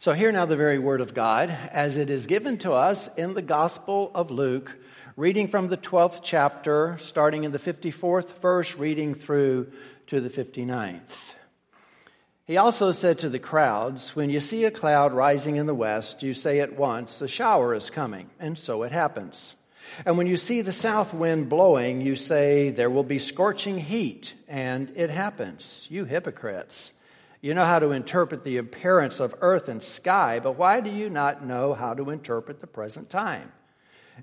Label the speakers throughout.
Speaker 1: So, hear now the very word of God as it is given to us in the Gospel of Luke, reading from the 12th chapter, starting in the 54th verse, reading through to the 59th. He also said to the crowds, When you see a cloud rising in the west, you say at once, A shower is coming, and so it happens. And when you see the south wind blowing, you say, There will be scorching heat, and it happens. You hypocrites. You know how to interpret the appearance of earth and sky, but why do you not know how to interpret the present time?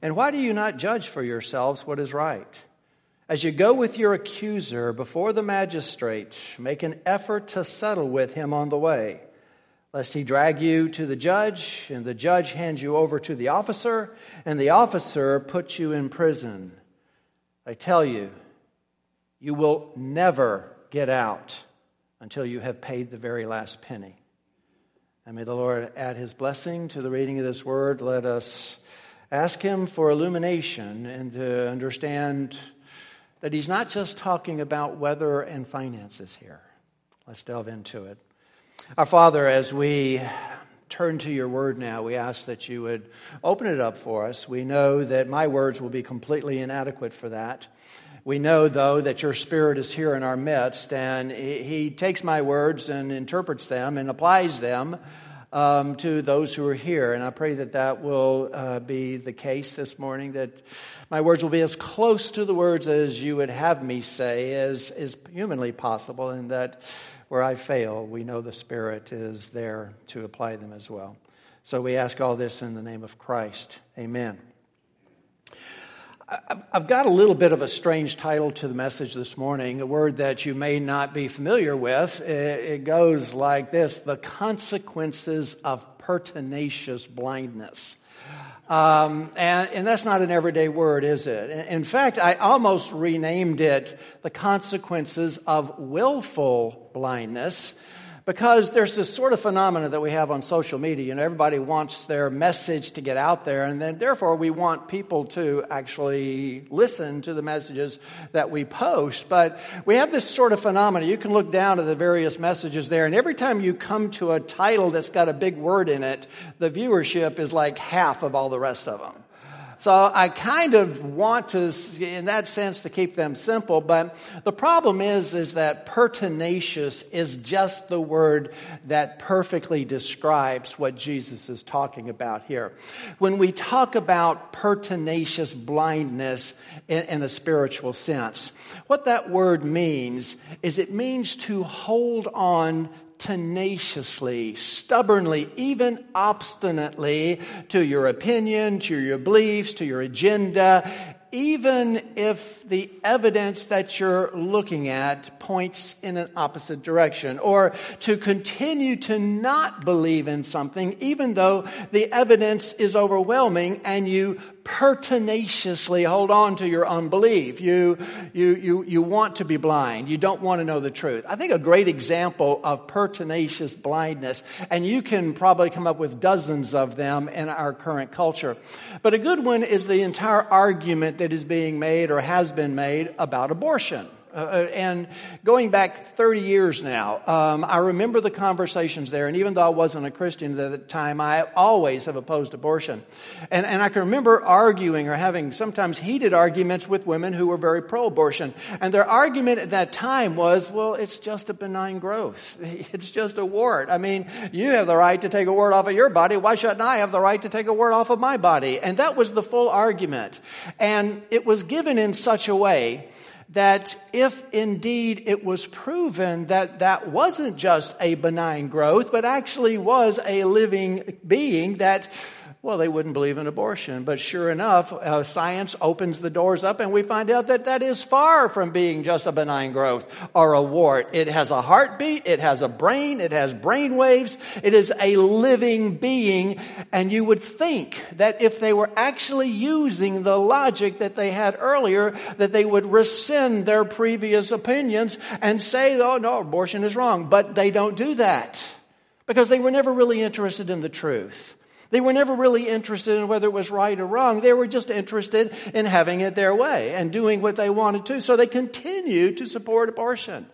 Speaker 1: And why do you not judge for yourselves what is right? As you go with your accuser before the magistrate, make an effort to settle with him on the way, lest he drag you to the judge, and the judge hand you over to the officer, and the officer put you in prison. I tell you, you will never get out until you have paid the very last penny. And may the Lord add his blessing to the reading of this word. Let us ask him for illumination and to understand that he's not just talking about weather and finances here. Let's delve into it. Our Father, as we turn to your word now, we ask that you would open it up for us. We know that my words will be completely inadequate for that. We know, though, that your Spirit is here in our midst, and He takes my words and interprets them and applies them um, to those who are here. And I pray that that will uh, be the case this morning, that my words will be as close to the words as you would have me say as is humanly possible, and that where I fail, we know the Spirit is there to apply them as well. So we ask all this in the name of Christ. Amen. I've got a little bit of a strange title to the message this morning, a word that you may not be familiar with. It goes like this The consequences of pertinacious blindness. Um, and, and, that's not an everyday word, is it? In fact, I almost renamed it the consequences of willful blindness because there's this sort of phenomena that we have on social media. You know, everybody wants their message to get out there, and then therefore we want people to actually listen to the messages that we post. But we have this sort of phenomena. You can look down at the various messages there, and every time you come to a title that's got a big word in it, the viewership is like half of all the rest of them. So I kind of want to, in that sense, to keep them simple, but the problem is, is that pertinacious is just the word that perfectly describes what Jesus is talking about here. When we talk about pertinacious blindness in, in a spiritual sense, what that word means is it means to hold on tenaciously, stubbornly, even obstinately to your opinion, to your beliefs, to your agenda, even if the evidence that you're looking at points in an opposite direction, or to continue to not believe in something, even though the evidence is overwhelming and you pertinaciously hold on to your unbelief. You, you, you, you want to be blind. You don't want to know the truth. I think a great example of pertinacious blindness, and you can probably come up with dozens of them in our current culture. But a good one is the entire argument that is being made or has been made about abortion. Uh, uh, and going back 30 years now, um, I remember the conversations there. And even though I wasn't a Christian at the time, I always have opposed abortion. And, and I can remember arguing or having sometimes heated arguments with women who were very pro abortion. And their argument at that time was, well, it's just a benign growth. It's just a wart. I mean, you have the right to take a wart off of your body. Why shouldn't I have the right to take a wart off of my body? And that was the full argument. And it was given in such a way that if indeed it was proven that that wasn't just a benign growth, but actually was a living being that well, they wouldn't believe in abortion. But sure enough, uh, science opens the doors up and we find out that that is far from being just a benign growth or a wart. It has a heartbeat, it has a brain, it has brain waves, it is a living being. And you would think that if they were actually using the logic that they had earlier, that they would rescind their previous opinions and say, oh no, abortion is wrong. But they don't do that because they were never really interested in the truth. They were never really interested in whether it was right or wrong. They were just interested in having it their way and doing what they wanted to. So they continued to support abortion.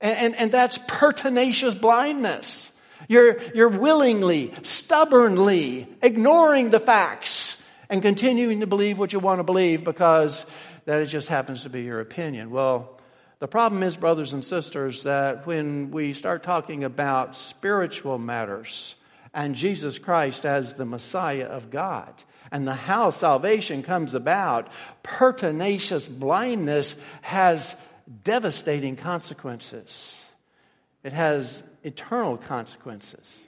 Speaker 1: And, and, and that's pertinacious blindness. You're, you're willingly, stubbornly ignoring the facts and continuing to believe what you want to believe because that just happens to be your opinion. Well, the problem is, brothers and sisters, that when we start talking about spiritual matters and Jesus Christ as the Messiah of God, and the how salvation comes about, pertinacious blindness has devastating consequences. It has eternal consequences.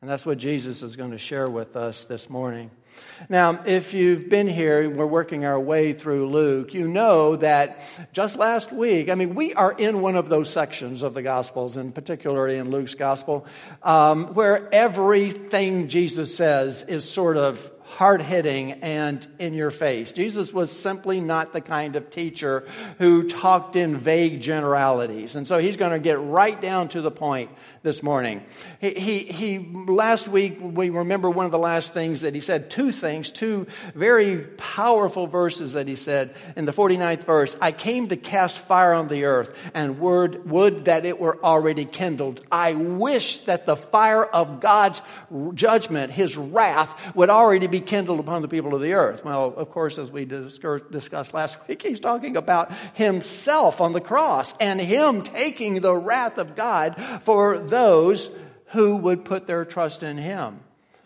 Speaker 1: And that's what Jesus is going to share with us this morning. Now, if you've been here and we're working our way through Luke, you know that just last week, I mean, we are in one of those sections of the Gospels, and particularly in Luke's Gospel, um, where everything Jesus says is sort of hard hitting and in your face. Jesus was simply not the kind of teacher who talked in vague generalities. And so he's going to get right down to the point this morning. He, he, he, last week, we remember one of the last things that he said, two things, two very powerful verses that he said in the 49th verse. I came to cast fire on the earth and word, would that it were already kindled. I wish that the fire of God's judgment, his wrath, would already be kindled upon the people of the earth. Well, of course, as we discussed last week, he's talking about himself on the cross and him taking the wrath of God for those who would put their trust in him.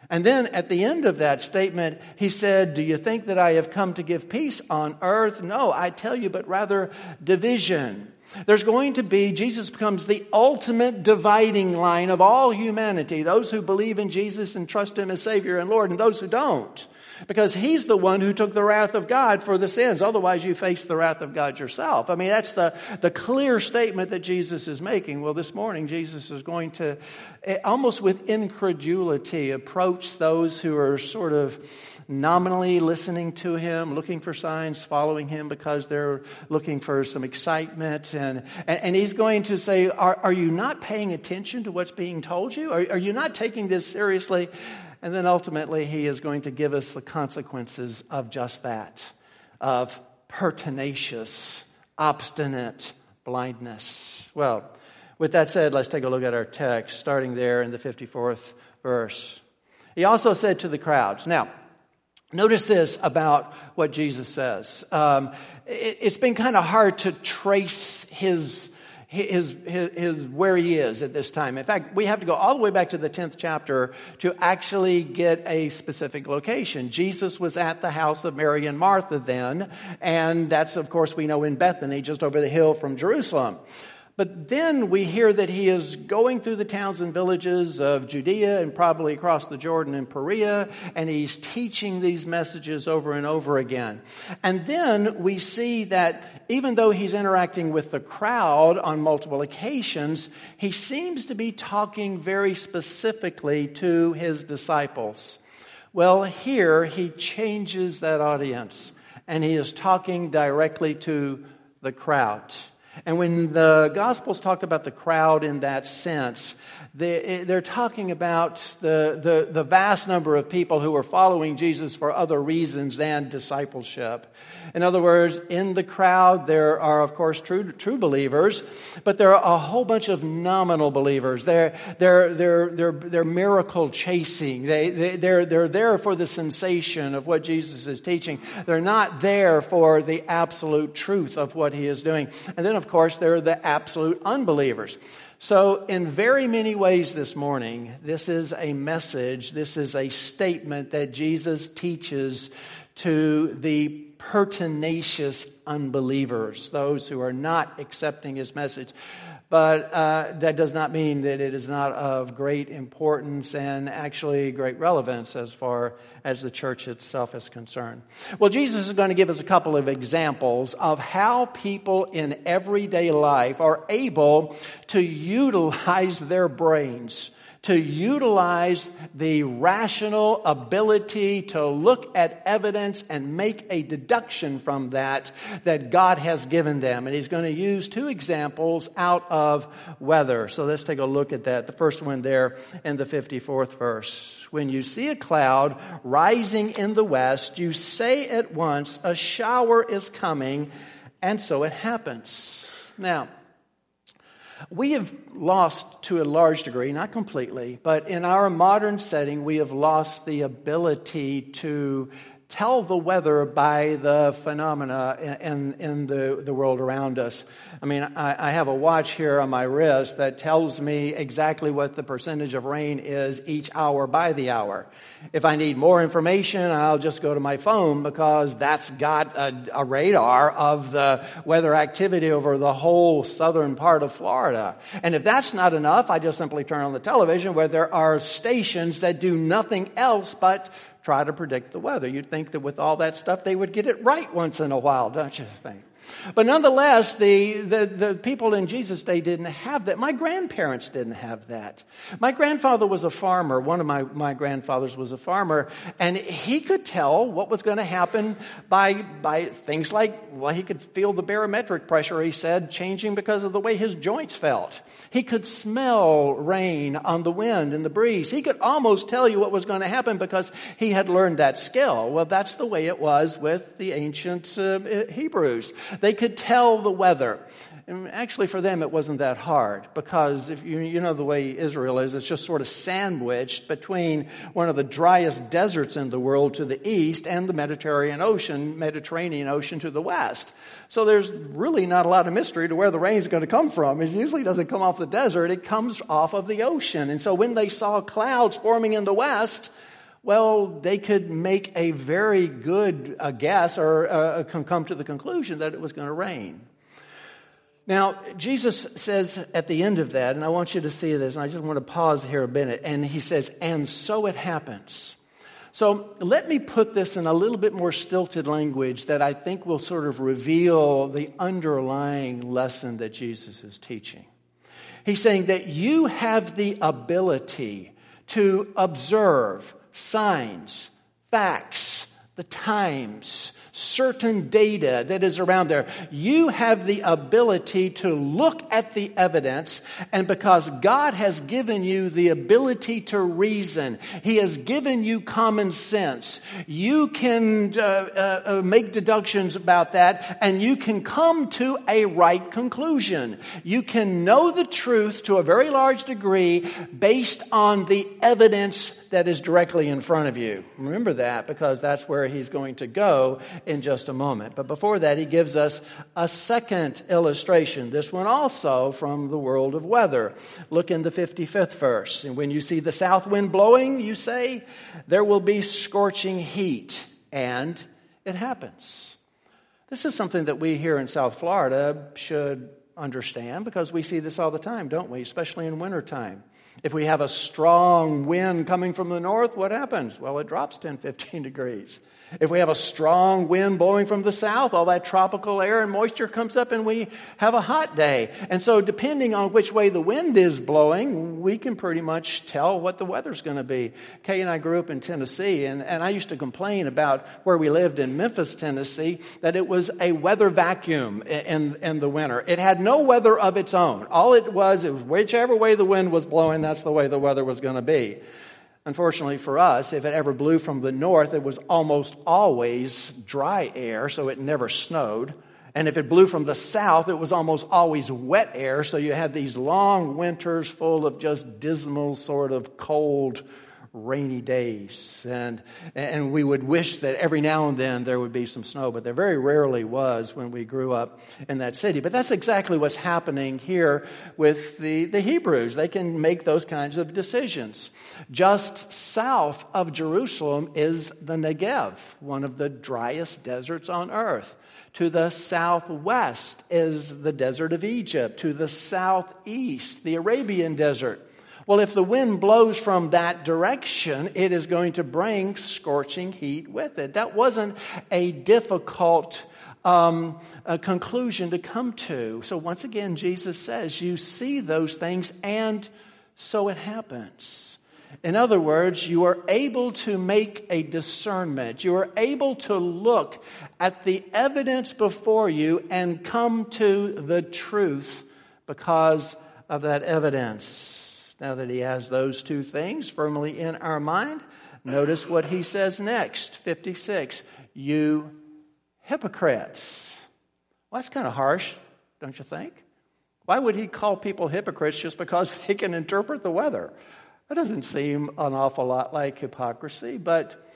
Speaker 1: And then at the end of that statement, he said, Do you think that I have come to give peace on earth? No, I tell you, but rather division. There's going to be, Jesus becomes the ultimate dividing line of all humanity those who believe in Jesus and trust Him as Savior and Lord, and those who don't. Because He's the one who took the wrath of God for the sins. Otherwise, you face the wrath of God yourself. I mean, that's the, the clear statement that Jesus is making. Well, this morning, Jesus is going to, eh, almost with incredulity, approach those who are sort of nominally listening to him, looking for signs, following him because they're looking for some excitement. And, and, and he's going to say, are, are you not paying attention to what's being told you? Are, are you not taking this seriously? And then ultimately, he is going to give us the consequences of just that, of pertinacious, obstinate blindness. Well, with that said, let's take a look at our text, starting there in the 54th verse. He also said to the crowds, Now, Notice this about what Jesus says. Um, it, has been kind of hard to trace his, his, his, his, where he is at this time. In fact, we have to go all the way back to the 10th chapter to actually get a specific location. Jesus was at the house of Mary and Martha then, and that's, of course, we know in Bethany, just over the hill from Jerusalem. But then we hear that he is going through the towns and villages of Judea and probably across the Jordan and Perea, and he's teaching these messages over and over again. And then we see that even though he's interacting with the crowd on multiple occasions, he seems to be talking very specifically to his disciples. Well, here he changes that audience and he is talking directly to the crowd. And when the Gospels talk about the crowd in that sense, they, eh, are talking about the, the, the vast number of people who are following Jesus for other reasons than discipleship. In other words, in the crowd, there are, of course, true, true believers, but there are a whole bunch of nominal believers. They're, they're, they're, they're, they're miracle chasing. They, they, they're, they're there for the sensation of what Jesus is teaching. They're not there for the absolute truth of what he is doing. And then, of course, there are the absolute unbelievers. So, in very many ways this morning, this is a message, this is a statement that Jesus teaches to the pertinacious unbelievers, those who are not accepting his message. But uh, that does not mean that it is not of great importance and actually great relevance as far as the church itself is concerned. Well, Jesus is going to give us a couple of examples of how people in everyday life are able to utilize their brains to utilize the rational ability to look at evidence and make a deduction from that that God has given them. And he's going to use two examples out of weather. So let's take a look at that. The first one there in the 54th verse. When you see a cloud rising in the west, you say at once, a shower is coming, and so it happens. Now, We have lost to a large degree, not completely, but in our modern setting, we have lost the ability to tell the weather by the phenomena in, in the, the world around us. I mean, I, I, have a watch here on my wrist that tells me exactly what the percentage of rain is each hour by the hour. If I need more information, I'll just go to my phone because that's got a, a radar of the weather activity over the whole southern part of Florida. And if that's not enough, I just simply turn on the television where there are stations that do nothing else but try to predict the weather. You'd think that with all that stuff, they would get it right once in a while, don't you think? But nonetheless, the, the, the, people in Jesus' day didn't have that. My grandparents didn't have that. My grandfather was a farmer. One of my, my grandfathers was a farmer. And he could tell what was going to happen by, by things like, well, he could feel the barometric pressure, he said, changing because of the way his joints felt. He could smell rain on the wind and the breeze. He could almost tell you what was going to happen because he had learned that skill. Well, that's the way it was with the ancient uh, Hebrews. They could tell the weather. And actually, for them, it wasn't that hard because if you, you know the way Israel is, it's just sort of sandwiched between one of the driest deserts in the world to the east and the Mediterranean Ocean, Mediterranean Ocean to the west. So there's really not a lot of mystery to where the rain is going to come from. It usually doesn't come off the desert, it comes off of the ocean. And so when they saw clouds forming in the west, well, they could make a very good uh, guess or uh, come to the conclusion that it was going to rain. Now, Jesus says at the end of that, and I want you to see this, and I just want to pause here a minute, and he says, and so it happens. So let me put this in a little bit more stilted language that I think will sort of reveal the underlying lesson that Jesus is teaching. He's saying that you have the ability to observe signs, facts, the times, certain data that is around there. You have the ability to look at the evidence, and because God has given you the ability to reason, He has given you common sense, you can uh, uh, uh, make deductions about that, and you can come to a right conclusion. You can know the truth to a very large degree based on the evidence that is directly in front of you. Remember that because that's where He's going to go in just a moment. But before that, he gives us a second illustration. This one also from the world of weather. Look in the 55th verse. And when you see the south wind blowing, you say, there will be scorching heat. And it happens. This is something that we here in South Florida should understand because we see this all the time, don't we? Especially in wintertime. If we have a strong wind coming from the north, what happens? Well, it drops 10, 15 degrees. If we have a strong wind blowing from the south, all that tropical air and moisture comes up and we have a hot day. And so depending on which way the wind is blowing, we can pretty much tell what the weather's going to be. Kay and I grew up in Tennessee and, and I used to complain about where we lived in Memphis, Tennessee, that it was a weather vacuum in, in the winter. It had no weather of its own. All it was, it was whichever way the wind was blowing, that's the way the weather was going to be. Unfortunately for us, if it ever blew from the north, it was almost always dry air, so it never snowed. And if it blew from the south, it was almost always wet air, so you had these long winters full of just dismal, sort of cold, rainy days. And, and we would wish that every now and then there would be some snow, but there very rarely was when we grew up in that city. But that's exactly what's happening here with the, the Hebrews. They can make those kinds of decisions. Just south of Jerusalem is the Negev, one of the driest deserts on earth. To the southwest is the desert of Egypt. To the southeast, the Arabian desert. Well, if the wind blows from that direction, it is going to bring scorching heat with it. That wasn't a difficult um, a conclusion to come to. So once again, Jesus says, You see those things, and so it happens. In other words, you are able to make a discernment. You are able to look at the evidence before you and come to the truth because of that evidence. Now that he has those two things firmly in our mind, notice what he says next 56. You hypocrites. Well, that's kind of harsh, don't you think? Why would he call people hypocrites just because they can interpret the weather? That doesn't seem an awful lot like hypocrisy, but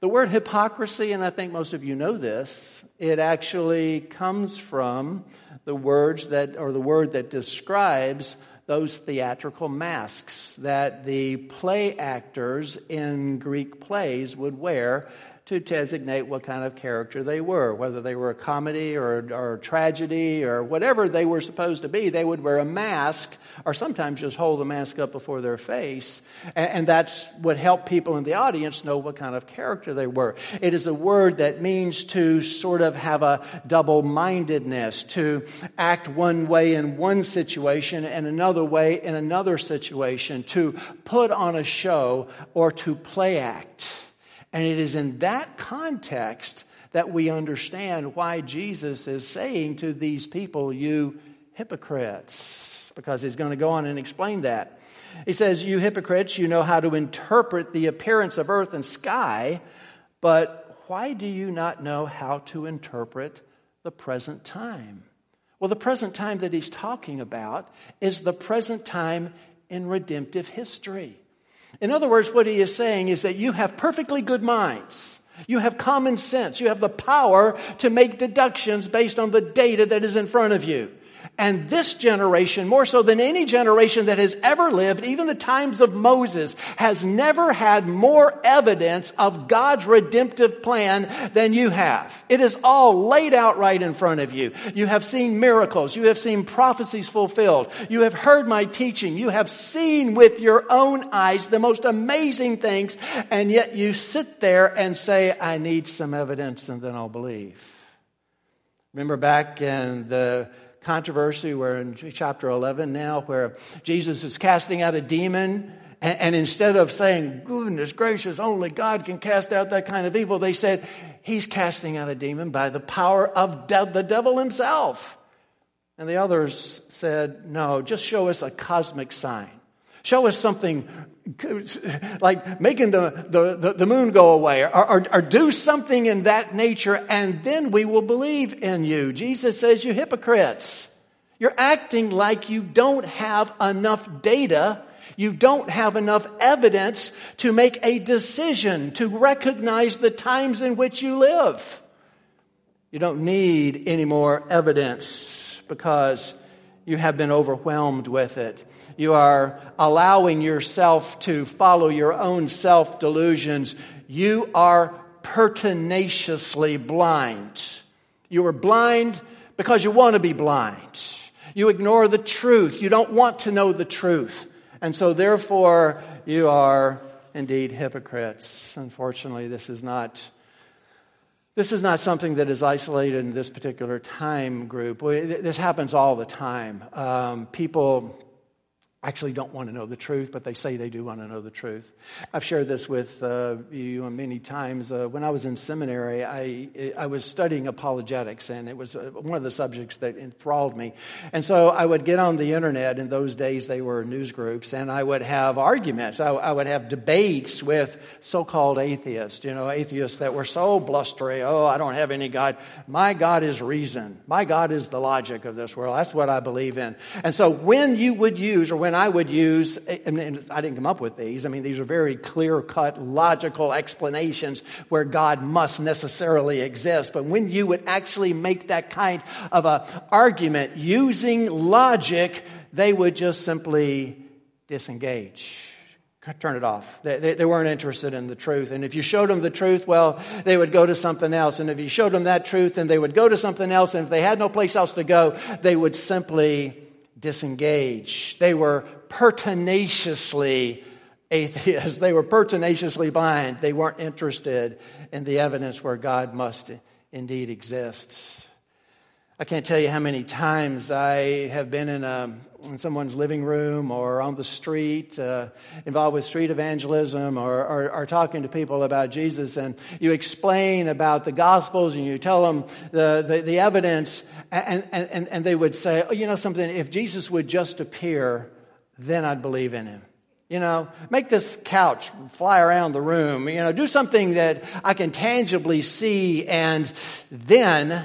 Speaker 1: the word hypocrisy, and I think most of you know this, it actually comes from the words that, or the word that describes those theatrical masks that the play actors in Greek plays would wear to designate what kind of character they were, whether they were a comedy or, or a tragedy or whatever they were supposed to be. They would wear a mask or sometimes just hold the mask up before their face. And, and that's what helped people in the audience know what kind of character they were. It is a word that means to sort of have a double mindedness, to act one way in one situation and another way in another situation, to put on a show or to play act. And it is in that context that we understand why Jesus is saying to these people, You hypocrites, because he's going to go on and explain that. He says, You hypocrites, you know how to interpret the appearance of earth and sky, but why do you not know how to interpret the present time? Well, the present time that he's talking about is the present time in redemptive history. In other words, what he is saying is that you have perfectly good minds. You have common sense. You have the power to make deductions based on the data that is in front of you. And this generation, more so than any generation that has ever lived, even the times of Moses, has never had more evidence of God's redemptive plan than you have. It is all laid out right in front of you. You have seen miracles. You have seen prophecies fulfilled. You have heard my teaching. You have seen with your own eyes the most amazing things. And yet you sit there and say, I need some evidence and then I'll believe. Remember back in the controversy. We're in chapter 11 now, where Jesus is casting out a demon. And, and instead of saying, goodness gracious, only God can cast out that kind of evil, they said, he's casting out a demon by the power of de- the devil himself. And the others said, no, just show us a cosmic sign. Show us something like making the, the, the, the moon go away or, or, or, do something in that nature and then we will believe in you. Jesus says, you hypocrites. You're acting like you don't have enough data. You don't have enough evidence to make a decision, to recognize the times in which you live. You don't need any more evidence because you have been overwhelmed with it. You are allowing yourself to follow your own self delusions. You are pertinaciously blind. You are blind because you want to be blind. You ignore the truth. You don't want to know the truth. And so, therefore, you are indeed hypocrites. Unfortunately, this is not. This is not something that is isolated in this particular time group. This happens all the time. Um, people actually don't want to know the truth, but they say they do want to know the truth. I've shared this with uh, you many times. Uh, when I was in seminary, I, I was studying apologetics, and it was uh, one of the subjects that enthralled me. And so I would get on the internet. In those days, they were news groups, and I would have arguments. I, I would have debates with so-called atheists, you know, atheists that were so blustery. Oh, I don't have any God. My God is reason. My God is the logic of this world. That's what I believe in. And so when you would use, or when I would use, and I didn't come up with these, I mean, these are very clear cut, logical explanations where God must necessarily exist. But when you would actually make that kind of a argument using logic, they would just simply disengage turn it off. They, they, they, weren't interested in the truth. And if you showed them the truth, well, they would go to something else. And if you showed them that truth, then they would go to something else. And if they had no place else to go, they would simply disengaged. They were pertinaciously atheists. They were pertinaciously blind. They weren't interested in the evidence where God must indeed exist. I can't tell you how many times I have been in, a, in someone's living room or on the street, uh, involved with street evangelism or, or, or, talking to people about Jesus, and you explain about the Gospels and you tell them the, the, the evidence, and, and, and they would say, oh, you know something, if Jesus would just appear, then I'd believe in him. You know, make this couch fly around the room. You know, do something that I can tangibly see, and then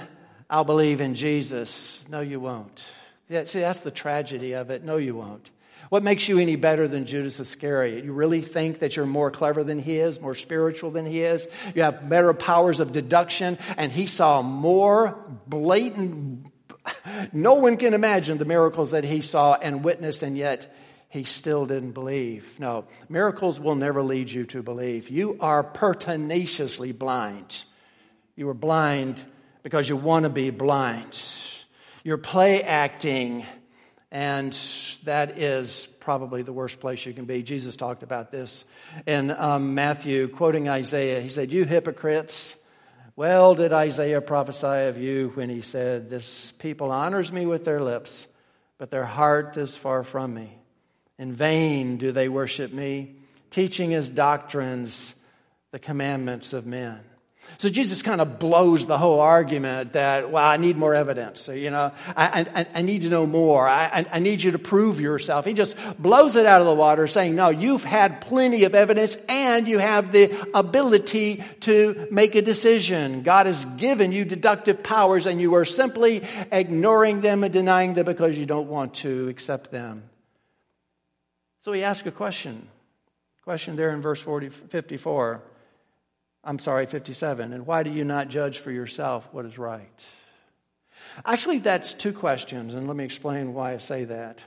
Speaker 1: I'll believe in Jesus. No, you won't. Yeah, see, that's the tragedy of it. No, you won't. What makes you any better than Judas Iscariot? You really think that you're more clever than he is, more spiritual than he is? You have better powers of deduction, and he saw more blatant. No one can imagine the miracles that he saw and witnessed, and yet he still didn't believe. No, miracles will never lead you to believe. You are pertinaciously blind. You are blind because you want to be blind. You're play acting and that is probably the worst place you can be. Jesus talked about this in um, Matthew, quoting Isaiah. He said, You hypocrites, well did Isaiah prophesy of you when he said, This people honors me with their lips, but their heart is far from me. In vain do they worship me, teaching as doctrines the commandments of men. So Jesus kind of blows the whole argument that, well, I need more evidence. So, you know, I, I, I need to know more. I, I, need you to prove yourself. He just blows it out of the water saying, no, you've had plenty of evidence and you have the ability to make a decision. God has given you deductive powers and you are simply ignoring them and denying them because you don't want to accept them. So he asks a question. Question there in verse 40, 54. I'm sorry, 57. And why do you not judge for yourself what is right? Actually, that's two questions, and let me explain why I say that.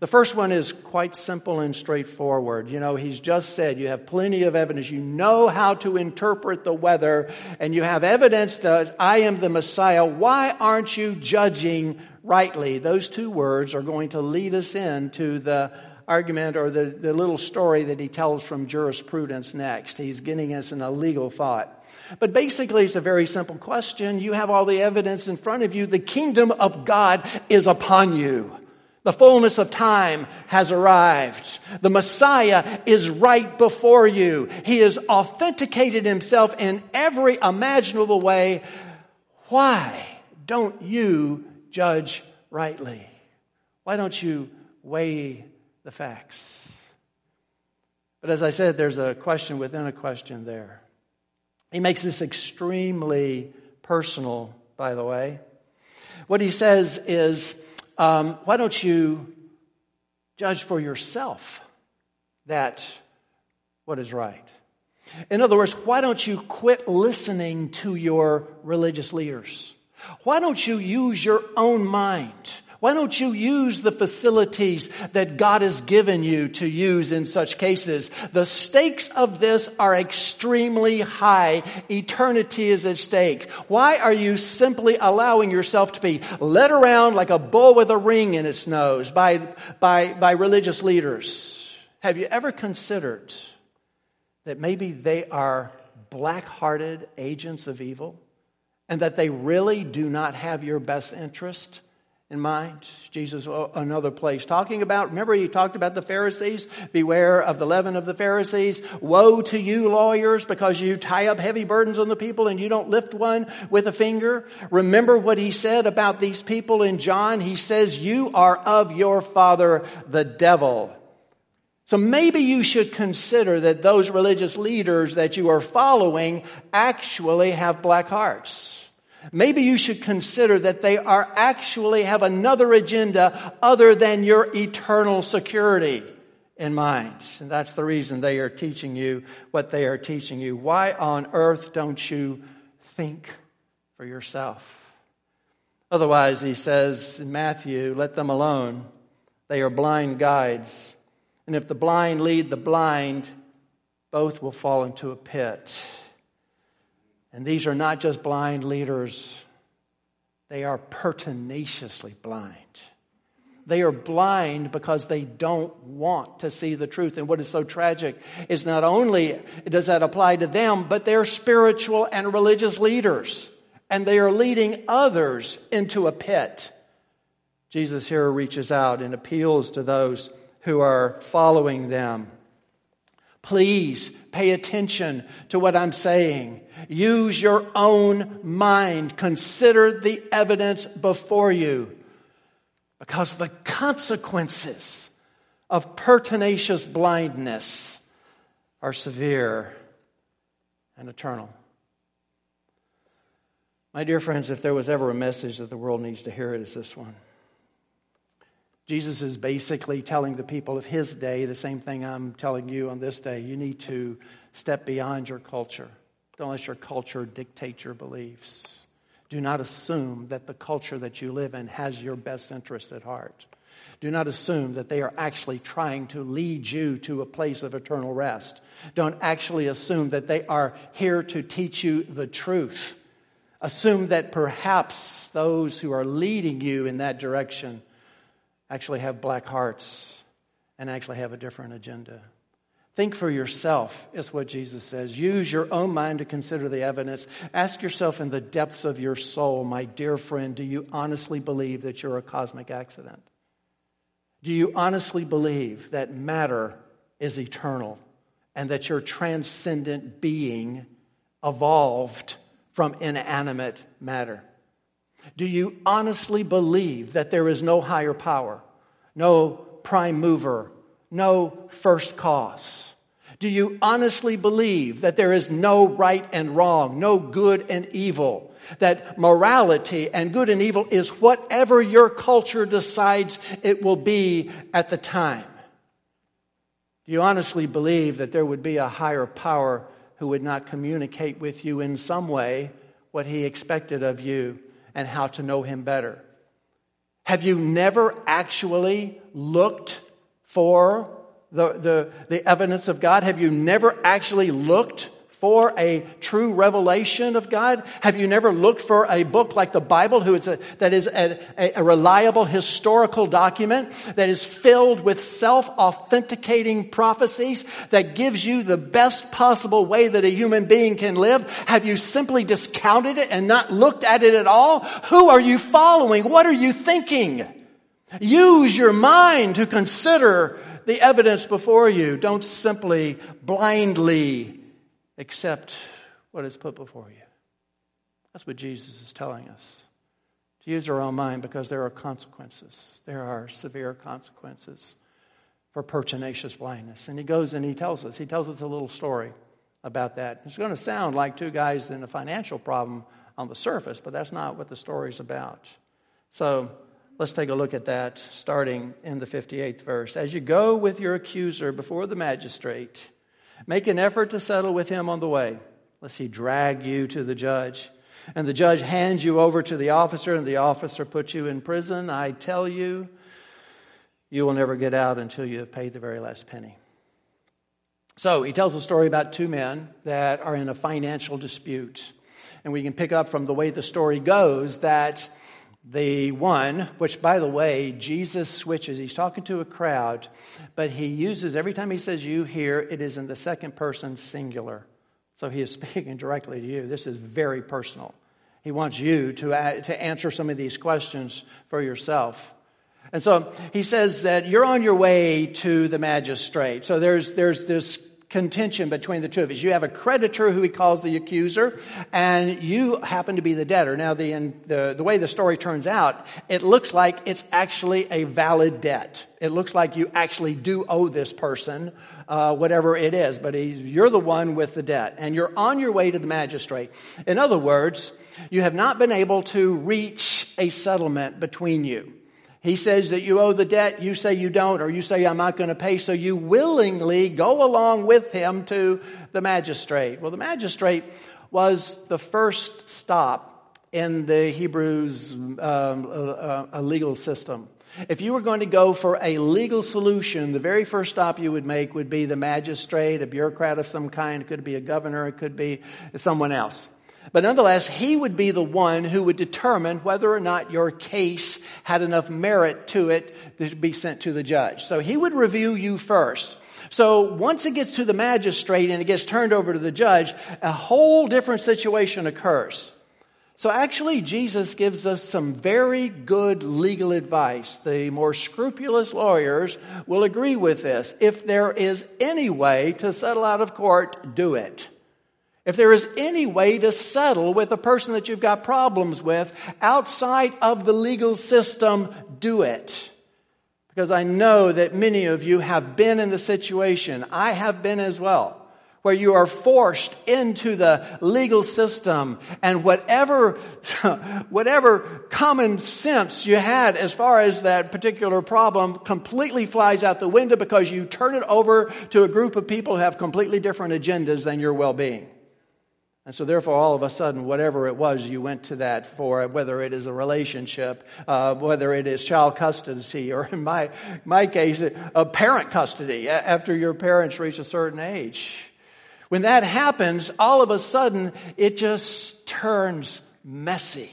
Speaker 1: The first one is quite simple and straightforward. You know, he's just said you have plenty of evidence. You know how to interpret the weather, and you have evidence that I am the Messiah. Why aren't you judging rightly? Those two words are going to lead us into the argument or the, the little story that he tells from jurisprudence next. He's getting us in a legal thought. But basically, it's a very simple question. You have all the evidence in front of you. The kingdom of God is upon you. The fullness of time has arrived. The Messiah is right before you. He has authenticated himself in every imaginable way. Why don't you judge rightly? Why don't you weigh the facts. But as I said, there's a question within a question there. He makes this extremely personal, by the way. What he says is, um, why don't you judge for yourself that what is right? In other words, why don't you quit listening to your religious leaders? Why don't you use your own mind? Why don't you use the facilities that God has given you to use in such cases? The stakes of this are extremely high. Eternity is at stake. Why are you simply allowing yourself to be led around like a bull with a ring in its nose by, by, by religious leaders? Have you ever considered that maybe they are black hearted agents of evil and that they really do not have your best interest? In mind. Jesus, uh, another place, talking about, remember he talked about the Pharisees? Beware of the leaven of the Pharisees. Woe to you, lawyers, because you tie up heavy burdens on the people and you don't lift one with a finger. Remember what he said about these people in John? He says, You are of your father, the devil. So maybe you should consider that those religious leaders that you are following actually have black hearts. Maybe you should consider that they are actually have another agenda other than your eternal security in mind. And that's the reason they are teaching you what they are teaching you. Why on earth don't you think for yourself? Otherwise, he says in Matthew, let them alone. They are blind guides. And if the blind lead the blind, both will fall into a pit. And these are not just blind leaders, they are pertinaciously blind. They are blind because they don't want to see the truth. And what is so tragic is not only does that apply to them, but they're spiritual and religious leaders. And they are leading others into a pit. Jesus here reaches out and appeals to those who are following them. Please pay attention to what I'm saying. Use your own mind. Consider the evidence before you. Because the consequences of pertinacious blindness are severe and eternal. My dear friends, if there was ever a message that the world needs to hear, it is this one. Jesus is basically telling the people of his day the same thing I'm telling you on this day. You need to step beyond your culture. Don't let your culture dictate your beliefs. Do not assume that the culture that you live in has your best interest at heart. Do not assume that they are actually trying to lead you to a place of eternal rest. Don't actually assume that they are here to teach you the truth. Assume that perhaps those who are leading you in that direction actually have black hearts and actually have a different agenda. Think for yourself, is what Jesus says. Use your own mind to consider the evidence. Ask yourself in the depths of your soul, my dear friend, do you honestly believe that you're a cosmic accident? Do you honestly believe that matter is eternal and that your transcendent being evolved from inanimate matter? Do you honestly believe that there is no higher power, no prime mover, no first cause? Do you honestly believe that there is no right and wrong, no good and evil? That morality and good and evil is whatever your culture decides it will be at the time? Do you honestly believe that there would be a higher power who would not communicate with you in some way what he expected of you and how to know him better? Have you never actually looked for the, the, the evidence of God? Have you never actually looked for a true revelation of God? Have you never looked for a book like the Bible who is a, that is a, a reliable historical document that is filled with self-authenticating prophecies that gives you the best possible way that a human being can live? Have you simply discounted it and not looked at it at all? Who are you following? What are you thinking? Use your mind to consider the evidence before you. Don't simply blindly accept what is put before you. That's what Jesus is telling us. To use our own mind because there are consequences. There are severe consequences for pertinacious blindness. And he goes and he tells us, he tells us a little story about that. It's going to sound like two guys in a financial problem on the surface, but that's not what the story's about. So let's take a look at that starting in the 58th verse. As you go with your accuser before the magistrate, Make an effort to settle with him on the way, lest he drag you to the judge. And the judge hands you over to the officer, and the officer puts you in prison. I tell you, you will never get out until you have paid the very last penny. So he tells a story about two men that are in a financial dispute. And we can pick up from the way the story goes that the one, which by the way, Jesus switches. He's talking to a crowd, but he uses, every time he says you here, it is in the second person singular. So he is speaking directly to you. This is very personal. He wants you to, to answer some of these questions for yourself. And so he says that you're on your way to the magistrate. So there's, there's this contention between the two of us. You have a creditor who he calls the accuser, and you happen to be the debtor. Now, the, the, the way the story turns out, it looks like it's actually a valid debt. It looks like you actually do owe this person uh, whatever it is, but you're the one with the debt, and you're on your way to the magistrate. In other words, you have not been able to reach a settlement between you. He says that you owe the debt, you say you don't, or you say I'm not going to pay, so you willingly go along with him to the magistrate. Well, the magistrate was the first stop in the Hebrews' um, uh, uh, legal system. If you were going to go for a legal solution, the very first stop you would make would be the magistrate, a bureaucrat of some kind. It could be a governor, it could be someone else. But nonetheless, he would be the one who would determine whether or not your case had enough merit to it to be sent to the judge. So he would review you first. So once it gets to the magistrate and it gets turned over to the judge, a whole different situation occurs. So actually, Jesus gives us some very good legal advice. The more scrupulous lawyers will agree with this. If there is any way to settle out of court, do it. If there is any way to settle with a person that you've got problems with outside of the legal system, do it. Because I know that many of you have been in the situation, I have been as well, where you are forced into the legal system and whatever, whatever common sense you had as far as that particular problem completely flies out the window because you turn it over to a group of people who have completely different agendas than your well-being. And so, therefore, all of a sudden, whatever it was you went to that for, whether it is a relationship, uh, whether it is child custody, or in my, my case, a parent custody after your parents reach a certain age. When that happens, all of a sudden, it just turns messy.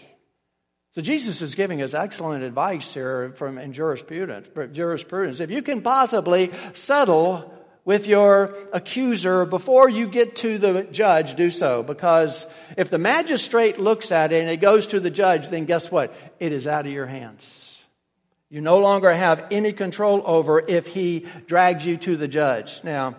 Speaker 1: So Jesus is giving us excellent advice here from in jurisprudence. Jurisprudence. If you can possibly settle with your accuser before you get to the judge, do so. Because if the magistrate looks at it and it goes to the judge, then guess what? It is out of your hands. You no longer have any control over if he drags you to the judge. Now,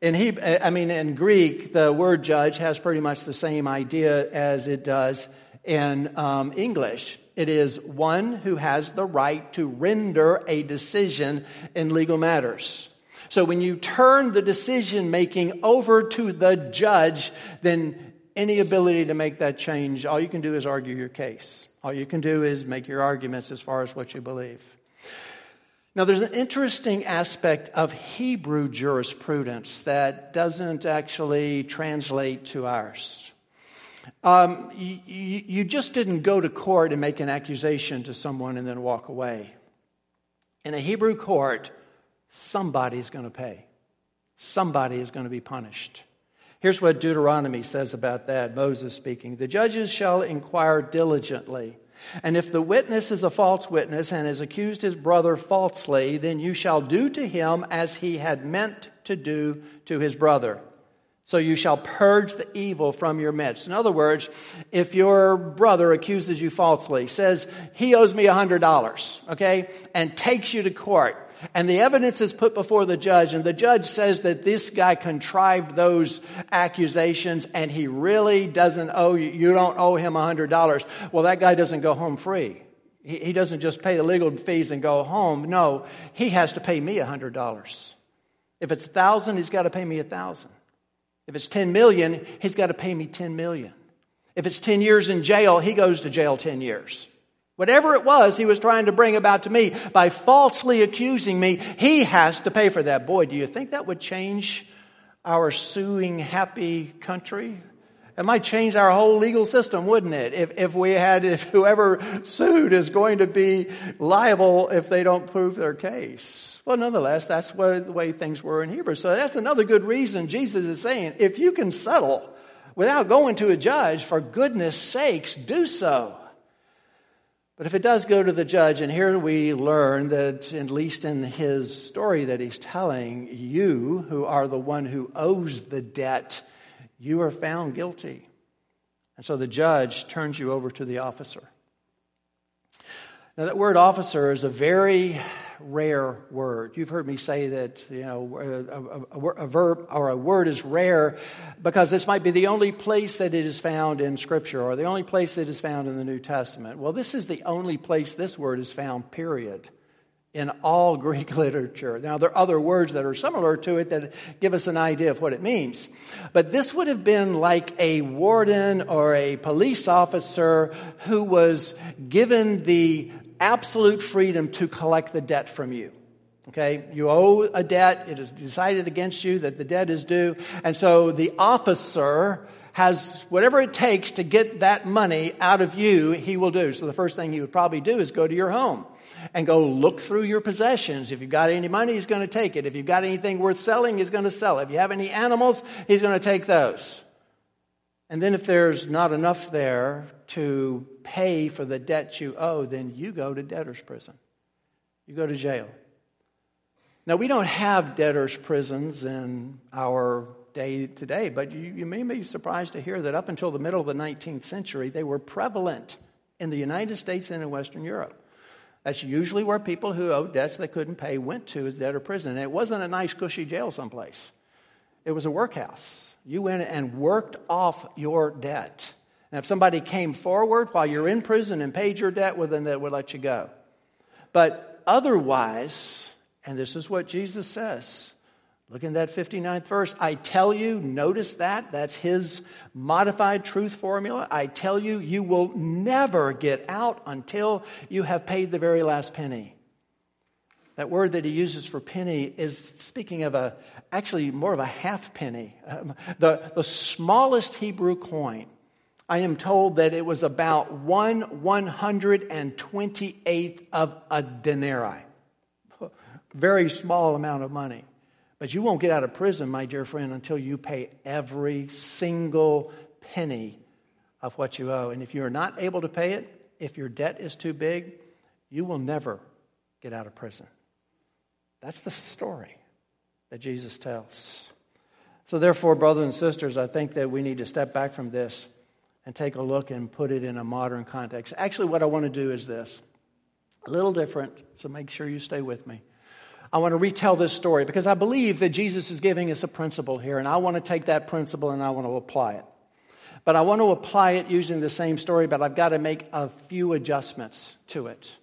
Speaker 1: in he, I mean, in Greek, the word judge has pretty much the same idea as it does in um, English. It is one who has the right to render a decision in legal matters. So when you turn the decision making over to the judge, then any ability to make that change, all you can do is argue your case. All you can do is make your arguments as far as what you believe. Now, there's an interesting aspect of Hebrew jurisprudence that doesn't actually translate to ours. Um, you, you, just didn't go to court and make an accusation to someone and then walk away. In a Hebrew court, somebody's going to pay. Somebody is going to be punished. Here's what Deuteronomy says about that Moses speaking The judges shall inquire diligently and if the witness is a false witness and has accused his brother falsely, then you shall do to him as he had meant to do to his brother. So you shall purge the evil from your midst. In other words, if your brother accuses you falsely, says he owes me a hundred dollars, okay, and takes you to court, and the evidence is put before the judge, and the judge says that this guy contrived those accusations and he really doesn't owe you, you don't owe him $100. Well, that guy doesn't go home free. He, he doesn't just pay the legal fees and go home. No, he has to pay me $100. If it's a thousand, he's got to pay me a thousand. If it's 10 million, he's got to pay me 10 million. If it's 10 years in jail, he goes to jail 10 years. Whatever it was he was trying to bring about to me by falsely accusing me, he has to pay for that. Boy, do you think that would change our suing happy country? It might change our whole legal system, wouldn't it? If, if we had, if whoever sued is going to be liable if they don't prove their case. Well, nonetheless, that's where, the way things were in Hebrew. So that's another good reason Jesus is saying, if you can settle without going to a judge, for goodness sakes, do so. But if it does go to the judge, and here we learn that, at least in his story that he's telling, you, who are the one who owes the debt, you are found guilty. And so the judge turns you over to the officer. Now, that word officer is a very rare word. You've heard me say that, you know, a, a, a, verb or a word is rare because this might be the only place that it is found in Scripture or the only place that is found in the New Testament. Well, this is the only place this word is found, period, in all Greek literature. Now, there are other words that are similar to it that give us an idea of what it means. But this would have been like a warden or a police officer who was given the absolute freedom to collect the debt from you. Okay, you owe a debt, it is decided against you that the debt is due, and so the officer has whatever it takes to get that money out of you, he will do. So the first thing he would probably do is go to your home and go look through your possessions. If you've got any money, he's going to take it. If you've got anything worth selling, he's going to sell it. If you have any animals, he's going to take those. And then if there's not enough there to pay for the debt you owe, then you go to debtor's prison. You go to jail. Now, we don't have debtor's prisons in our day today, but you, you, may be surprised to hear that up until the middle of the 19th century, they were prevalent in the United States and in Western Europe. That's usually where people who owed debts they couldn't pay went to as debtor prison. And it wasn't a nice, cushy jail someplace. It was a workhouse. You went and worked off your debt. And if somebody came forward while you're in prison and paid your debt, well, then they would let you go. But otherwise, and this is what Jesus says, Look in that 59th verse. I tell you, notice that. That's his modified truth formula. I tell you, you will never get out until you have paid the very last penny. That word that he uses for penny is speaking of a, actually more of a half penny. Um, the, the smallest Hebrew coin. I am told that it was about one one hundred and twenty eighth of a denarii. Very small amount of money. But you won't get out of prison, my dear friend, until you pay every single penny of what you owe. And if you're not able to pay it, if your debt is too big, you will never get out of prison. That's the story that Jesus tells. So, therefore, brothers and sisters, I think that we need to step back from this and take a look and put it in a modern context. Actually, what I want to do is this a little different, so make sure you stay with me. I want to retell this story because I believe that Jesus is giving us a principle here, and I want to take that principle and I want to apply it. But I want to apply it using the same story, but I've got to make a few adjustments to it.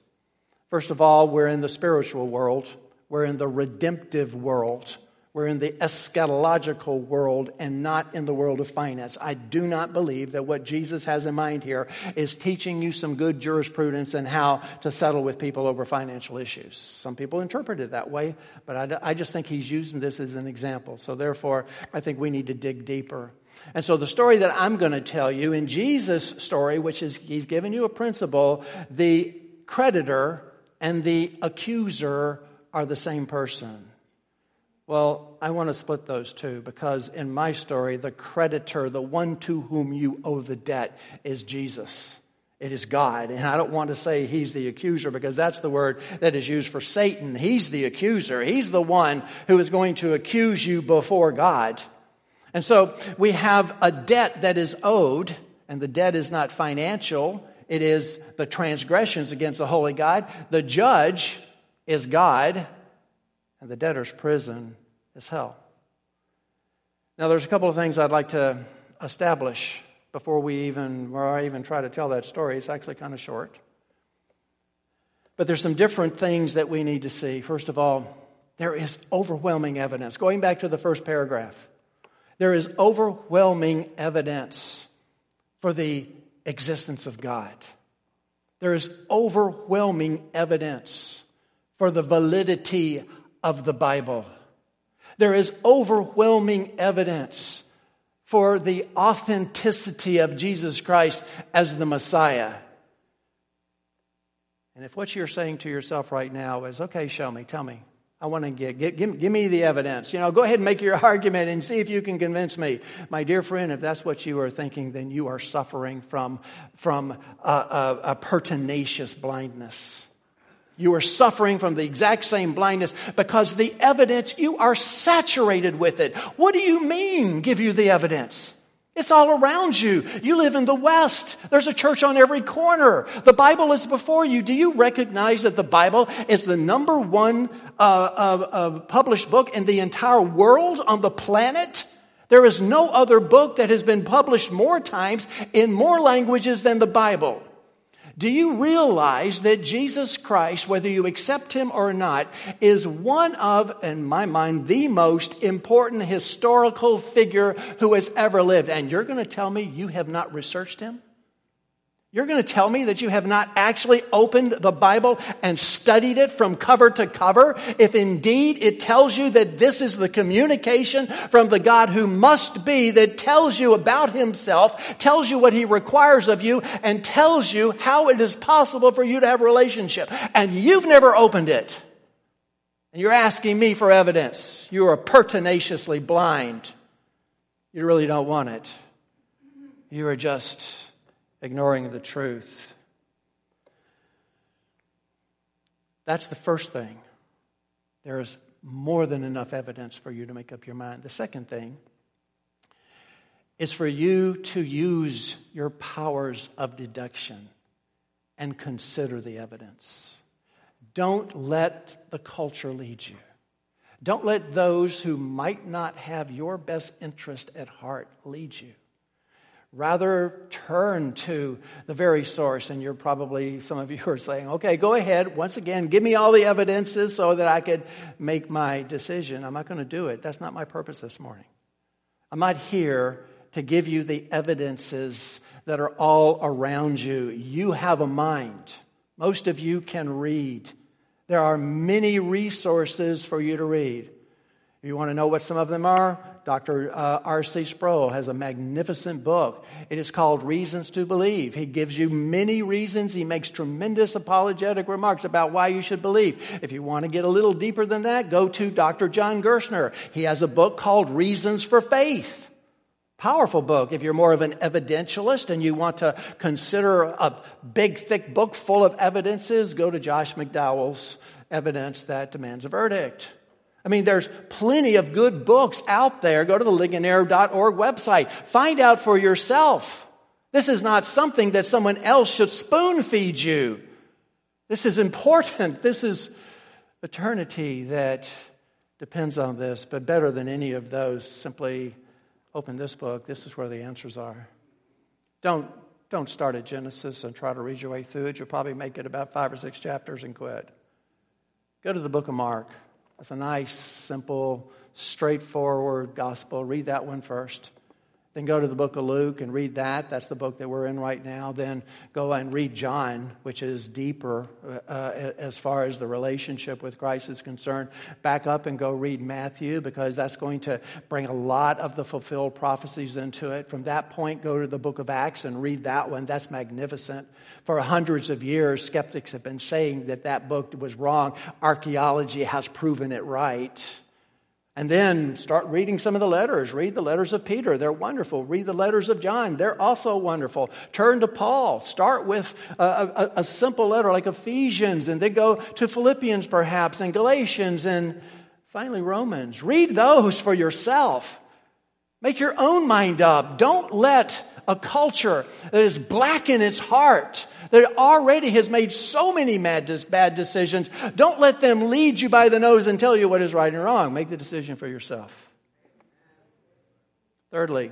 Speaker 1: First of all, we're in the spiritual world. We're in the redemptive world. We're in the eschatological world and not in the world of finance. I do not believe that what Jesus has in mind here is teaching you some good jurisprudence and how to settle with people over financial issues. Some people interpret it that way, but I, I just think he's using this as an example. So therefore, I think we need to dig deeper. And so the story that I'm going to tell you in Jesus' story, which is he's given you a principle, the creditor and the accuser are the same person. Well, I want to split those two because in my story, the creditor, the one to whom you owe the debt, is Jesus. It is God. And I don't want to say he's the accuser because that's the word that is used for Satan. He's the accuser. He's the one who is going to accuse you before God. And so we have a debt that is owed, and the debt is not financial. It is the transgressions against the holy God. The judge is God, and the debtor's prison is hell. Now, there's a couple of things I'd like to establish before we even, or I even try to tell that story. It's actually kind of short. But there's some different things that we need to see. First of all, there is overwhelming evidence. Going back to the first paragraph, there is overwhelming evidence for the existence of God. There is overwhelming evidence for the validity of the Bible. There is overwhelming evidence for the authenticity of Jesus Christ as the Messiah. And if what you're saying to yourself right now is, okay, show me, tell me, I want to get, give, give, give, me the evidence. You know, go ahead and make your argument and see if you can convince me. My dear friend, if that's what you are thinking, then you are suffering from, from a, a, a pertinacious blindness. You are suffering from the exact same blindness because the evidence, you are saturated with it. What do you mean, give you the evidence? It's all around you. You live in the West. There's a church on every corner. The Bible is before you. Do you recognize that the Bible is the number one uh, uh, uh, published book in the entire world on the planet? There is no other book that has been published more times in more languages than the Bible. Do you realize that Jesus Christ, whether you accept him or not, is one of, in my mind, the most important historical figure who has ever lived? And you're going to tell me you have not researched him? You're going to tell me that you have not actually opened the Bible and studied it from cover to cover? If indeed it tells you that this is the communication from the God who must be, that tells you about himself, tells you what he requires of you, and tells you how it is possible for you to have a relationship, and you've never opened it, and you're asking me for evidence, you are pertinaciously blind. You really don't want it. You are just ignoring the truth. That's the first thing. There is more than enough evidence for you to make up your mind. The second thing is for you to use your powers of deduction and consider the evidence. Don't let the culture lead you. Don't let those who might not have your best interest at heart lead you. Rather turn to the very source. And you're probably, some of you are saying, okay, go ahead. Once again, give me all the evidences so that I could make my decision. I'm not going to do it. That's not my purpose this morning. I'm not here to give you the evidences that are all around you. You have a mind. Most of you can read. There are many resources for you to read. You want to know what some of them are, Dr. Uh, R.C. Sproul has a magnificent book. It is called Reasons to Believe. He gives you many reasons. He makes tremendous apologetic remarks about why you should believe. If you want to get a little deeper than that, go to Dr. John Gerstner. He has a book called Reasons for Faith. Powerful book. If you're more of an evidentialist and you want to consider a big, thick book full of evidences, go to Josh McDowell's Evidence That Demands a Verdict. I mean, there's plenty of good books out there. Go to the ligonier.org website. Find out for yourself. This is not something that someone else should spoon feed you. This is important. This is eternity that depends on this, but better than any of those, simply open this book. This is where the answers are. Don't, don't start at Genesis and try to read your way through it. You'll probably make it about five or six chapters and quit. Go to the book of Mark. It's a nice, simple, straightforward gospel. Read that one first. Then go to the book of Luke and read that. That's the book that we're in right now. Then go and read John, which is deeper uh, uh, as far as the relationship with Christ is concerned. Back up and go read Matthew because that's going to bring a lot of the fulfilled prophecies into it. From that point, go to the book of Acts and read that one. That's magnificent. For hundreds of years, skeptics have been saying that that book was wrong. Archaeology has proven it right. And then start reading some of the letters. Read the letters of Peter. They're wonderful. Read the letters of John. They're also wonderful. Turn to Paul. Start with a, a, a, simple letter like Ephesians and then go to Philippians perhaps and Galatians and finally Romans. Read those for yourself. Make your own mind up. Don't let a culture that is black in its heart, that already has made so many bad decisions, don't let them lead you by the nose and tell you what is right and wrong. Make the decision for yourself. Thirdly,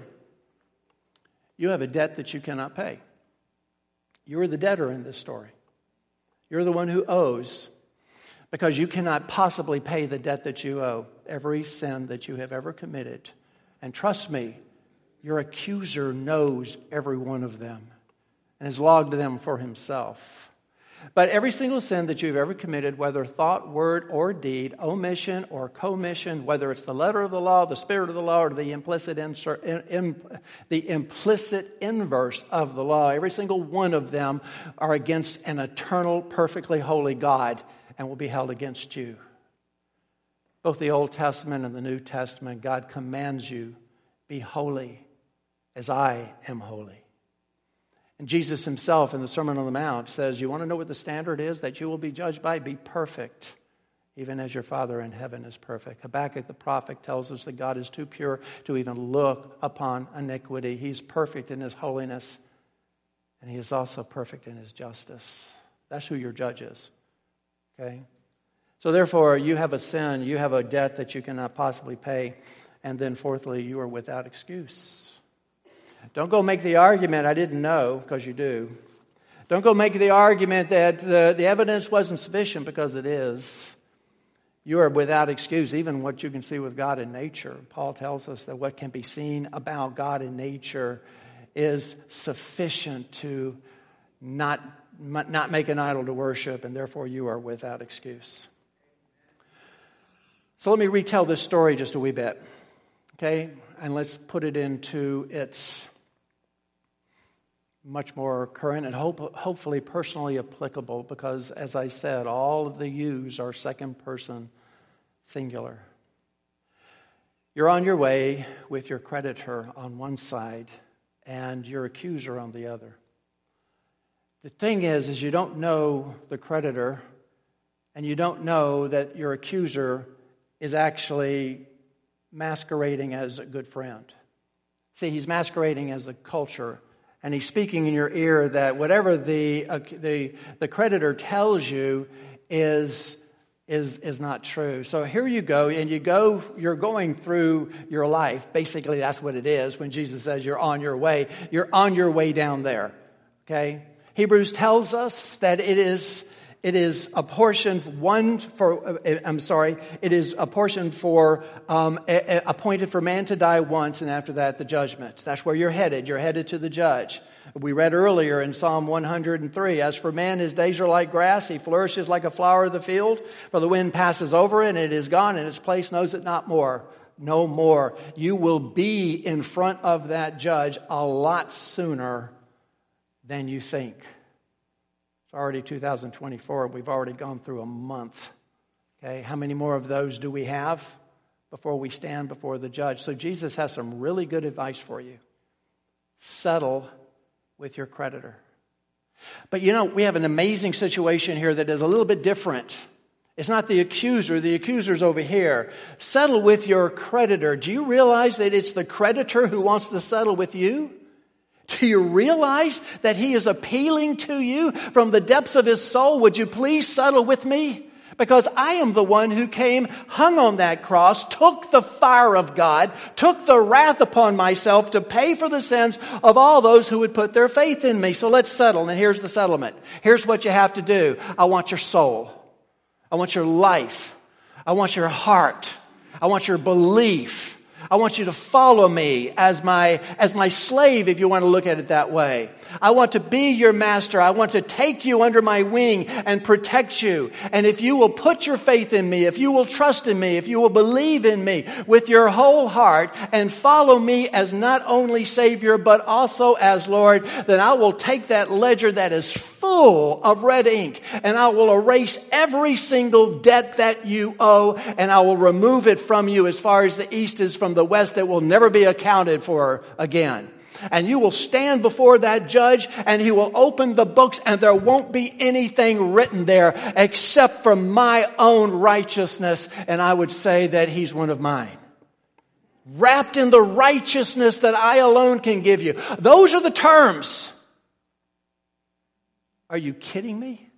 Speaker 1: you have a debt that you cannot pay. You're the debtor in this story. You're the one who owes because you cannot possibly pay the debt that you owe, every sin that you have ever committed. And trust me, your accuser knows every one of them and has logged them for himself. But every single sin that you've ever committed, whether thought, word, or deed, omission or commission, whether it's the letter of the law, the spirit of the law, or the implicit, in, in, the implicit inverse of the law, every single one of them are against an eternal, perfectly holy God and will be held against you. Both the Old Testament and the New Testament, God commands you, be holy as I am holy. And Jesus himself in the Sermon on the Mount says, You want to know what the standard is that you will be judged by? Be perfect, even as your Father in heaven is perfect. Habakkuk the prophet tells us that God is too pure to even look upon iniquity. He's perfect in his holiness, and he is also perfect in his justice. That's who your judge is. Okay? So, therefore, you have a sin, you have a debt that you cannot possibly pay. And then, fourthly, you are without excuse. Don't go make the argument, I didn't know, because you do. Don't go make the argument that the, the evidence wasn't sufficient, because it is. You are without excuse, even what you can see with God in nature. Paul tells us that what can be seen about God in nature is sufficient to not, not make an idol to worship, and therefore you are without excuse. So let me retell this story just a wee bit. Okay? And let's put it into its much more current and hope, hopefully personally applicable because, as I said, all of the yous are second person singular. You're on your way with your creditor on one side and your accuser on the other. The thing is, is you don't know the creditor and you don't know that your accuser is actually masquerading as a good friend. See, he's masquerading as a culture and he's speaking in your ear that whatever the, uh, the, the creditor tells you is, is, is not true. So here you go, and you go, you're going through your life. Basically, that's what it is when Jesus says you're on your way. You're on your way down there. Okay? Hebrews tells us that it is it is apportioned one for i'm sorry it is apportioned for um, appointed for man to die once and after that the judgment that's where you're headed you're headed to the judge we read earlier in Psalm 103, as for man, his days are like grass. He flourishes like a flower of the field. For the wind passes over and it is gone and its place knows it not more. No more. You will be in front of that judge a lot sooner than you think. It's already 2024. We've already gone through a month. Okay, how many more of those do we have before we stand before the judge? So Jesus has some really good advice for you. Settle with your creditor. But you know, we have an amazing situation here that is a little bit different. It's not the accuser, the accuser's over here. Settle with your creditor. Do you realize that it's the creditor who wants to settle with you? Do you realize that he is appealing to you from the depths of his soul? Would you please settle with me? Because I am the one who came, hung on that cross, took the fire of God, took the wrath upon myself to pay for the sins of all those who would put their faith in me. So let's settle. And here's the settlement. Here's what you have to do. I want your soul. I want your life. I want your heart. I want your belief. I want you to follow me as my, as my slave, if you want to look at it that way. I want to be your master. I want to take you under my wing and protect you. And if you will put your faith in me, if you will trust in me, if you will believe in me with your whole heart and follow me as not only Savior, but also as Lord, then I will take that ledger that is full of red ink and I will erase every single debt that you owe and I will remove it from you as far as the east is from the west that will never be accounted for again. And you will stand before that judge and he will open the books and there won't be anything written there except for my own righteousness. And I would say that he's one of mine. Wrapped in the righteousness that I alone can give you. Those are the terms. Are you kidding me?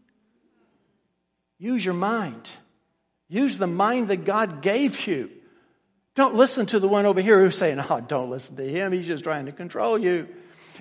Speaker 1: Use your mind. Use the mind that God gave you. Don't listen to the one over here who's saying, oh, don't listen to him. He's just trying to control you.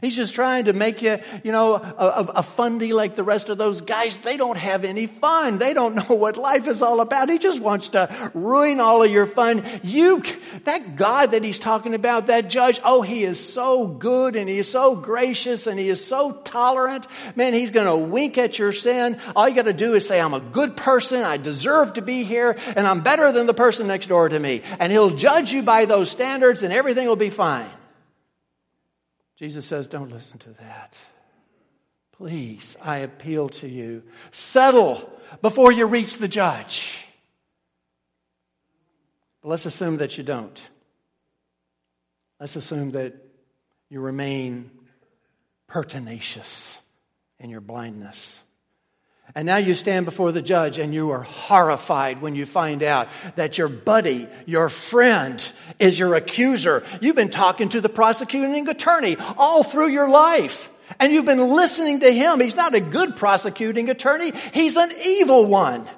Speaker 1: He's just trying to make you, you know, a, a, fundy like the rest of those guys. They don't have any fun. They don't know what life is all about. He just wants to ruin all of your fun. You, that God that he's talking about, that judge, oh, he is so good and he is so gracious and he is so tolerant. Man, he's going to wink at your sin. All you got to do is say, I'm a good person. I deserve to be here and I'm better than the person next door to me. And he'll judge you by those standards and everything will be fine. Jesus says, Don't listen to that. Please, I appeal to you. Settle before you reach the judge. But let's assume that you don't. Let's assume that you remain pertinacious in your blindness. And now you stand before the judge and you are horrified when you find out that your buddy, your friend, is your accuser. You've been talking to the prosecuting attorney all through your life. And you've been listening to him. He's not a good prosecuting attorney. He's an evil one.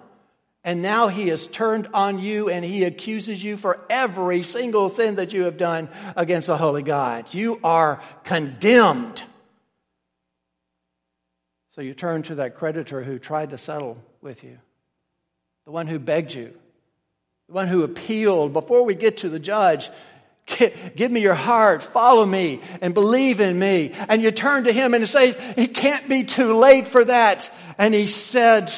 Speaker 1: And now he has turned on you and he accuses you for every single thing that you have done against the holy God. You are condemned. So you turn to that creditor who tried to settle with you, the one who begged you, the one who appealed before we get to the judge. Give me your heart, follow me, and believe in me. And you turn to him and say, It can't be too late for that. And he said,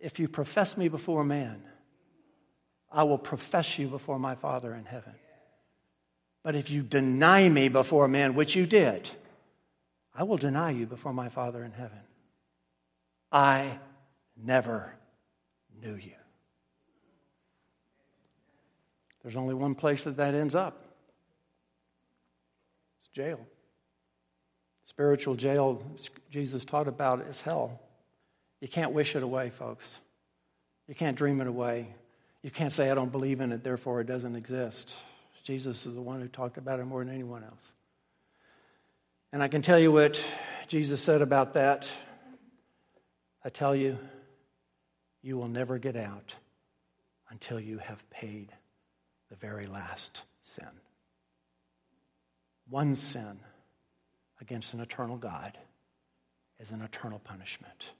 Speaker 1: If you profess me before man, I will profess you before my Father in heaven. But if you deny me before men, which you did, I will deny you before my Father in heaven. I never knew you. There's only one place that that ends up it's jail. Spiritual jail, Jesus taught about, is hell. You can't wish it away, folks. You can't dream it away. You can't say, I don't believe in it, therefore it doesn't exist. Jesus is the one who talked about it more than anyone else. And I can tell you what Jesus said about that. I tell you, you will never get out until you have paid the very last sin. One sin against an eternal God is an eternal punishment.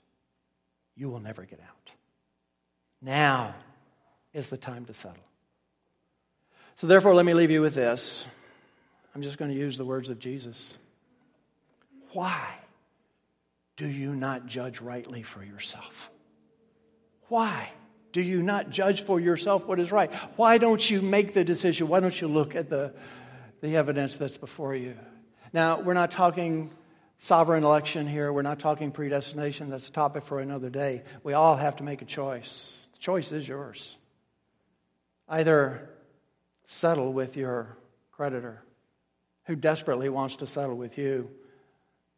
Speaker 1: You will never get out. Now is the time to settle. So, therefore, let me leave you with this. I'm just going to use the words of Jesus. Why do you not judge rightly for yourself? Why do you not judge for yourself what is right? Why don't you make the decision? Why don't you look at the, the evidence that's before you? Now, we're not talking sovereign election here. We're not talking predestination. That's a topic for another day. We all have to make a choice. The choice is yours. Either settle with your creditor who desperately wants to settle with you,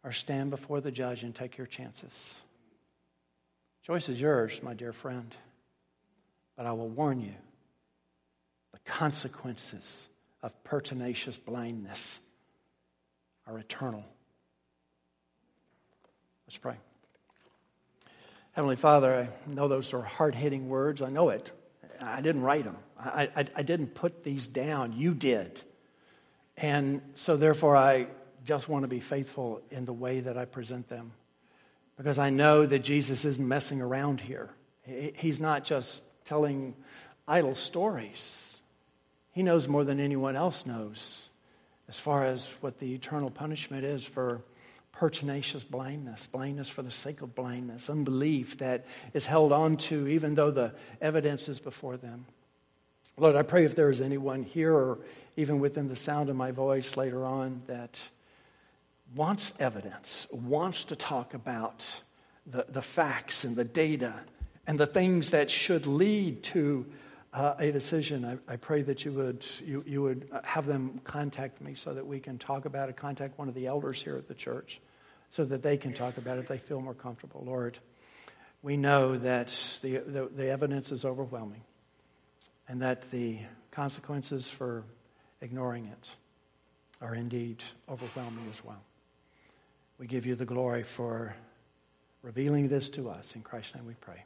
Speaker 1: or stand before the judge and take your chances. Choice is yours, my dear friend. But I will warn you the consequences of pertinacious blindness are eternal. Let's pray. Heavenly Father, I know those are hard hitting words. I know it. I didn't write them, I, I, I, didn't put these down. You did. And so, therefore, I just want to be faithful in the way that I present them. Because I know that Jesus isn't messing around here. He's not just telling idle stories. He knows more than anyone else knows as far as what the eternal punishment is for pertinacious blindness, blindness for the sake of blindness, unbelief that is held on to even though the evidence is before them. Lord, I pray if there is anyone here or even within the sound of my voice later on that wants evidence, wants to talk about the, the facts and the data and the things that should lead to uh, a decision, I, I, pray that you would, you, you would have them contact me so that we can talk about it, contact one of the elders here at the church so that they can talk about it if they feel more comfortable. Lord, we know that the, the, the evidence is overwhelming and that the consequences for ignoring it are indeed overwhelming as well. We give you the glory for revealing this to us. In Christ's name we pray.